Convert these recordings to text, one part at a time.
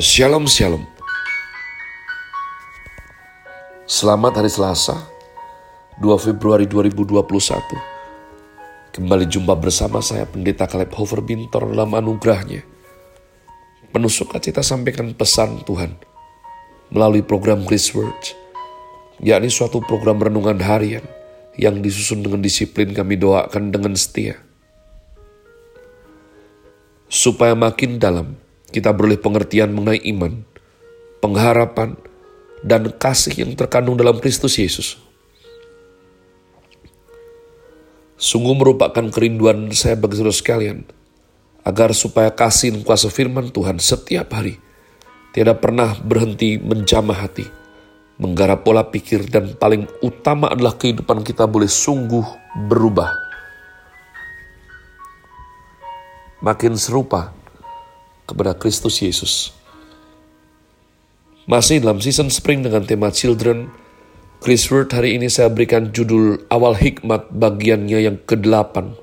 Shalom Shalom. Selamat hari Selasa 2 Februari 2021 Kembali jumpa bersama saya Pendeta Kaleb Hofer Bintor dalam anugerahnya. Penuh sukacita sampaikan pesan Tuhan Melalui program Grace Words yakni suatu program renungan harian yang disusun dengan disiplin kami doakan dengan setia. Supaya makin dalam kita beroleh pengertian mengenai iman, pengharapan, dan kasih yang terkandung dalam Kristus Yesus. Sungguh merupakan kerinduan saya bagi saudara sekalian, agar supaya kasih dan kuasa firman Tuhan setiap hari tidak pernah berhenti menjamah hati, menggarap pola pikir, dan paling utama adalah kehidupan kita boleh sungguh berubah. Makin serupa kepada Kristus Yesus. Masih dalam season spring dengan tema Children, Chris Word hari ini saya berikan judul Awal Hikmat bagiannya yang ke-8.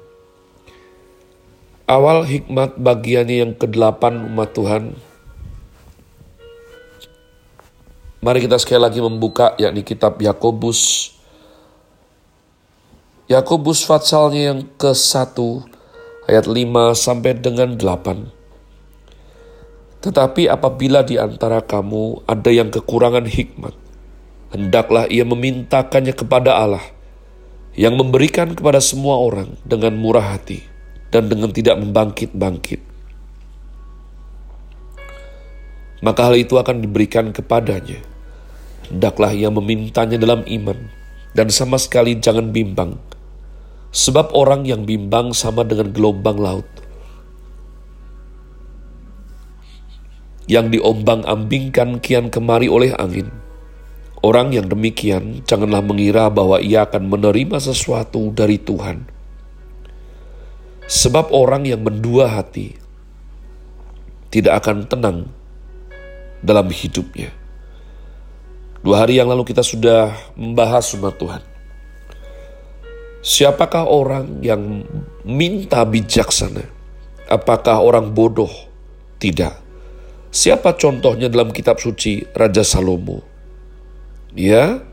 Awal hikmat bagiannya yang ke-8 umat Tuhan. Mari kita sekali lagi membuka yakni kitab Yakobus. Yakobus fatsalnya yang ke-1 ayat 5 sampai dengan 8. Tetapi apabila di antara kamu ada yang kekurangan hikmat, hendaklah ia memintakannya kepada Allah, yang memberikan kepada semua orang dengan murah hati dan dengan tidak membangkit-bangkit. Maka hal itu akan diberikan kepadanya. Hendaklah ia memintanya dalam iman, dan sama sekali jangan bimbang. Sebab orang yang bimbang sama dengan gelombang laut yang diombang-ambingkan kian kemari oleh angin. Orang yang demikian janganlah mengira bahwa ia akan menerima sesuatu dari Tuhan. Sebab orang yang mendua hati tidak akan tenang dalam hidupnya. Dua hari yang lalu kita sudah membahas umat Tuhan. Siapakah orang yang minta bijaksana? Apakah orang bodoh? Tidak Siapa contohnya dalam kitab suci Raja Salomo? Ya,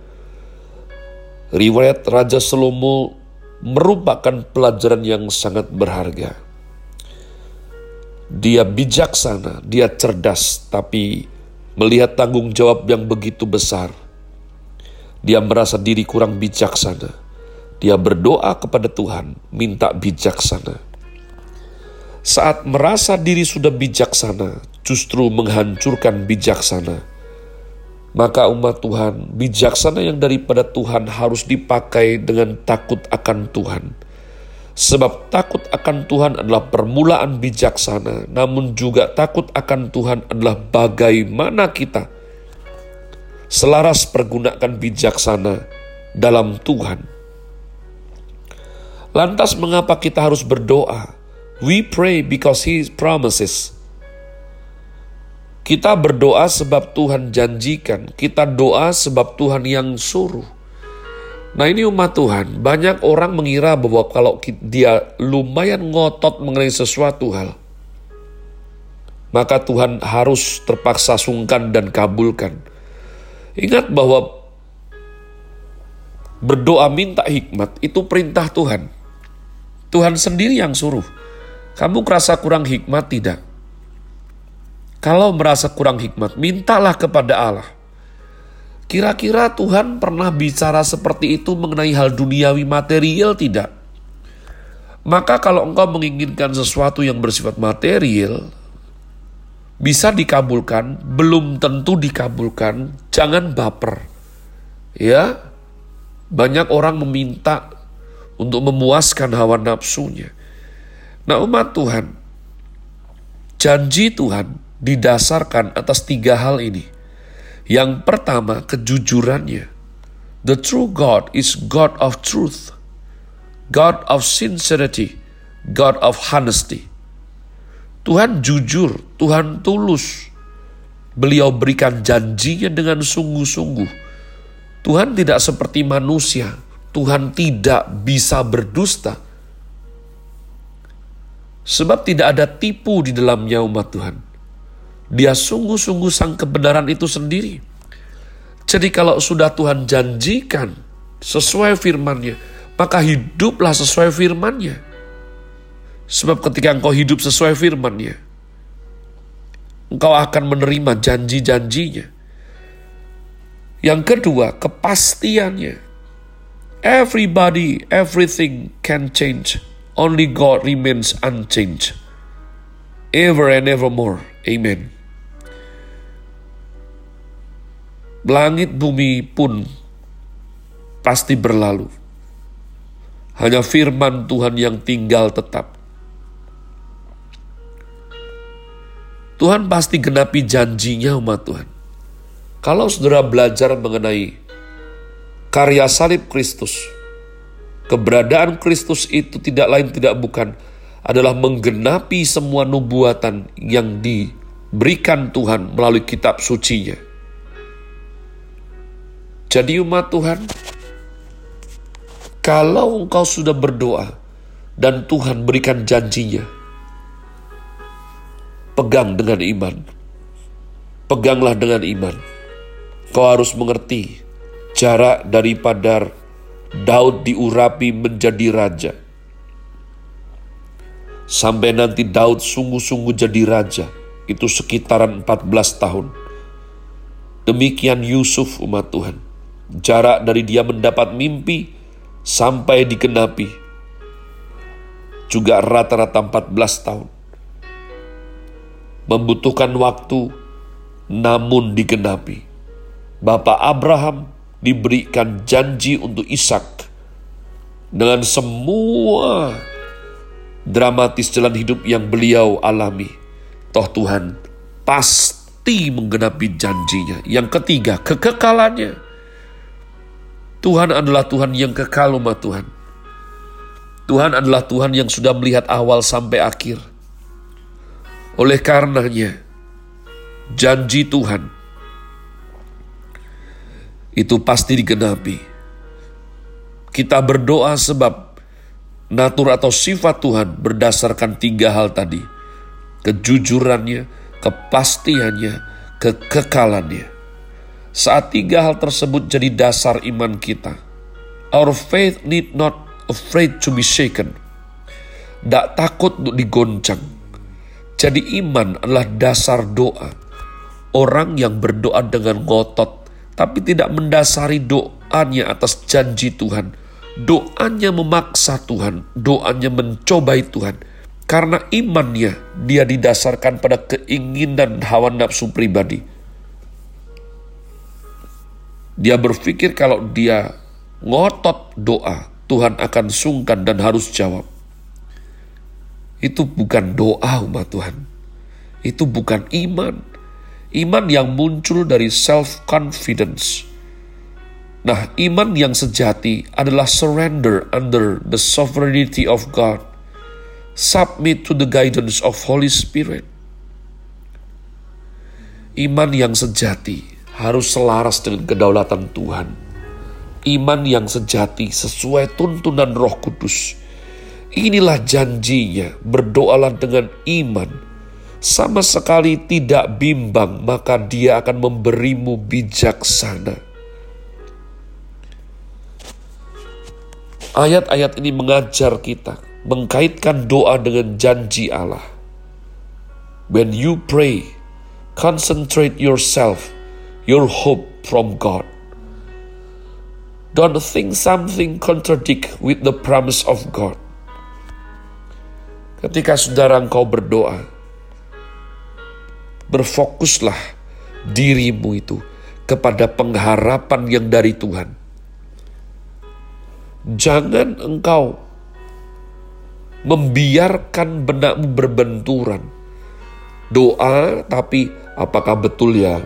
riwayat Raja Salomo merupakan pelajaran yang sangat berharga. Dia bijaksana, dia cerdas, tapi melihat tanggung jawab yang begitu besar, dia merasa diri kurang bijaksana. Dia berdoa kepada Tuhan, minta bijaksana. Saat merasa diri sudah bijaksana, justru menghancurkan bijaksana. Maka umat Tuhan, bijaksana yang daripada Tuhan harus dipakai dengan takut akan Tuhan. Sebab takut akan Tuhan adalah permulaan bijaksana, namun juga takut akan Tuhan adalah bagaimana kita selaras pergunakan bijaksana dalam Tuhan. Lantas mengapa kita harus berdoa? We pray because He promises. Kita berdoa sebab Tuhan janjikan, kita doa sebab Tuhan yang suruh. Nah ini umat Tuhan, banyak orang mengira bahwa kalau dia lumayan ngotot mengenai sesuatu hal, maka Tuhan harus terpaksa sungkan dan kabulkan. Ingat bahwa berdoa minta hikmat itu perintah Tuhan. Tuhan sendiri yang suruh. Kamu kerasa kurang hikmat tidak? Kalau merasa kurang hikmat, mintalah kepada Allah. Kira-kira Tuhan pernah bicara seperti itu mengenai hal duniawi material tidak? Maka kalau engkau menginginkan sesuatu yang bersifat material, bisa dikabulkan, belum tentu dikabulkan, jangan baper. Ya, banyak orang meminta untuk memuaskan hawa nafsunya. Nah umat Tuhan, janji Tuhan didasarkan atas tiga hal ini. Yang pertama, kejujurannya. The true God is God of truth, God of sincerity, God of honesty. Tuhan jujur, Tuhan tulus. Beliau berikan janjinya dengan sungguh-sungguh. Tuhan tidak seperti manusia. Tuhan tidak bisa berdusta. Sebab tidak ada tipu di dalamnya umat Tuhan. Dia sungguh-sungguh sang kebenaran itu sendiri. Jadi kalau sudah Tuhan janjikan sesuai firman-Nya, maka hiduplah sesuai firman-Nya. Sebab ketika engkau hidup sesuai firman-Nya, engkau akan menerima janji-janjinya. Yang kedua, kepastiannya. Everybody, everything can change. Only God remains unchanged. Ever and evermore. Amen. Langit bumi pun pasti berlalu. Hanya firman Tuhan yang tinggal tetap. Tuhan pasti genapi janjinya umat Tuhan. Kalau saudara belajar mengenai karya salib Kristus, keberadaan Kristus itu tidak lain tidak bukan adalah menggenapi semua nubuatan yang diberikan Tuhan melalui kitab sucinya. Jadi umat Tuhan, kalau engkau sudah berdoa dan Tuhan berikan janjinya, pegang dengan iman. Peganglah dengan iman Kau harus mengerti jarak daripada Daud diurapi menjadi raja. Sampai nanti Daud sungguh-sungguh jadi raja, itu sekitaran 14 tahun. Demikian Yusuf umat Tuhan. Jarak dari dia mendapat mimpi sampai dikenapi. Juga rata-rata 14 tahun. Membutuhkan waktu namun digenapi Bapak Abraham diberikan janji untuk Ishak dengan semua dramatis jalan hidup yang beliau alami. Toh Tuhan pasti menggenapi janjinya. Yang ketiga, kekekalannya. Tuhan adalah Tuhan yang kekal umat Tuhan. Tuhan adalah Tuhan yang sudah melihat awal sampai akhir. Oleh karenanya, janji Tuhan itu pasti digenapi. Kita berdoa sebab natur atau sifat Tuhan berdasarkan tiga hal tadi. Kejujurannya, kepastiannya, kekekalannya. Saat tiga hal tersebut jadi dasar iman kita, our faith need not afraid to be shaken. Tak takut untuk digoncang. Jadi iman adalah dasar doa. Orang yang berdoa dengan ngotot tapi tidak mendasari doanya atas janji Tuhan. Doanya memaksa Tuhan, doanya mencobai Tuhan. Karena imannya dia didasarkan pada keinginan hawa nafsu pribadi. Dia berpikir kalau dia ngotot doa, Tuhan akan sungkan dan harus jawab. Itu bukan doa umat Tuhan. Itu bukan iman Iman yang muncul dari self-confidence. Nah, iman yang sejati adalah surrender under the sovereignty of God. Submit to the guidance of Holy Spirit. Iman yang sejati harus selaras dengan kedaulatan Tuhan. Iman yang sejati sesuai tuntunan Roh Kudus. Inilah janjinya, berdoalah dengan iman sama sekali tidak bimbang, maka Dia akan memberimu bijaksana. Ayat-ayat ini mengajar kita mengkaitkan doa dengan janji Allah. When you pray, concentrate yourself, your hope from God. Don't think something contradict with the promise of God. Ketika saudara engkau berdoa, berfokuslah dirimu itu kepada pengharapan yang dari Tuhan. Jangan engkau membiarkan benakmu berbenturan. Doa, tapi apakah betul ya?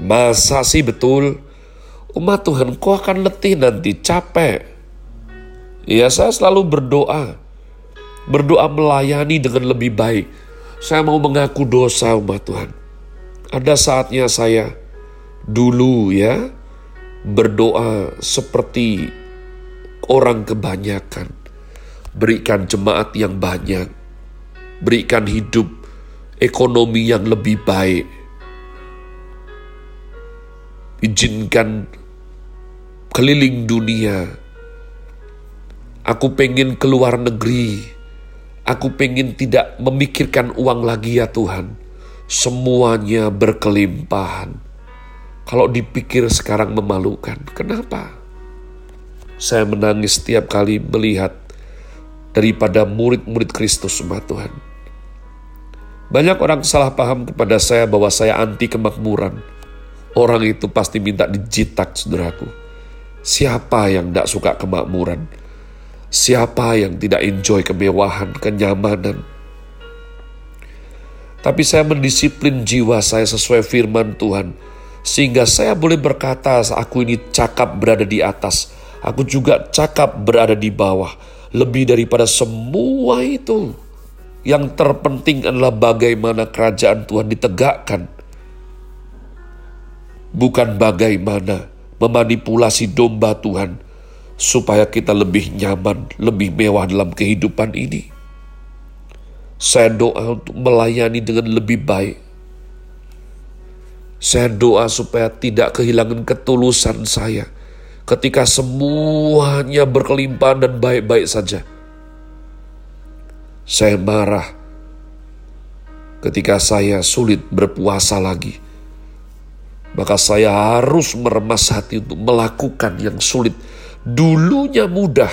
Masa sih betul? Umat Tuhan, kau akan letih nanti, capek. Ya, saya selalu berdoa. Berdoa melayani dengan lebih baik saya mau mengaku dosa umat Tuhan. Ada saatnya saya dulu ya berdoa seperti orang kebanyakan. Berikan jemaat yang banyak. Berikan hidup ekonomi yang lebih baik. Izinkan keliling dunia. Aku pengen keluar negeri. Aku pengen tidak memikirkan uang lagi ya Tuhan. Semuanya berkelimpahan. Kalau dipikir sekarang memalukan, kenapa? Saya menangis setiap kali melihat daripada murid-murid Kristus umat Tuhan banyak orang salah paham kepada saya bahwa saya anti kemakmuran. Orang itu pasti minta dijitak, saudaraku. Siapa yang tidak suka kemakmuran? Siapa yang tidak enjoy kemewahan, kenyamanan? Tapi saya mendisiplin jiwa saya sesuai firman Tuhan. Sehingga saya boleh berkata, aku ini cakap berada di atas. Aku juga cakap berada di bawah. Lebih daripada semua itu yang terpenting adalah bagaimana kerajaan Tuhan ditegakkan. Bukan bagaimana memanipulasi domba Tuhan supaya kita lebih nyaman, lebih mewah dalam kehidupan ini. Saya doa untuk melayani dengan lebih baik. Saya doa supaya tidak kehilangan ketulusan saya ketika semuanya berkelimpahan dan baik-baik saja saya marah ketika saya sulit berpuasa lagi. Maka saya harus meremas hati untuk melakukan yang sulit. Dulunya mudah.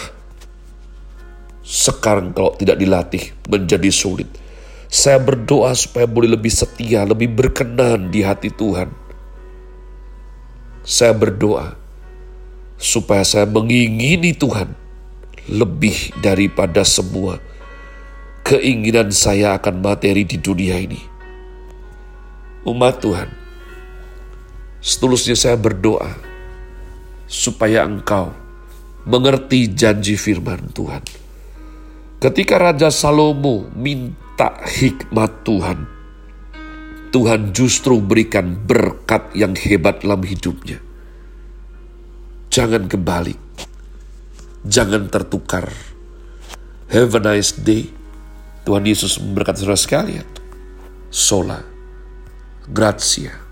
Sekarang kalau tidak dilatih menjadi sulit. Saya berdoa supaya boleh lebih setia, lebih berkenan di hati Tuhan. Saya berdoa supaya saya mengingini Tuhan lebih daripada semua keinginan saya akan materi di dunia ini. Umat Tuhan, setulusnya saya berdoa supaya engkau mengerti janji firman Tuhan. Ketika Raja Salomo minta hikmat Tuhan, Tuhan justru berikan berkat yang hebat dalam hidupnya. Jangan kembali, jangan tertukar. Have a nice day. Tuhan Yesus memberkati saudara sekalian. Sola. Grazie.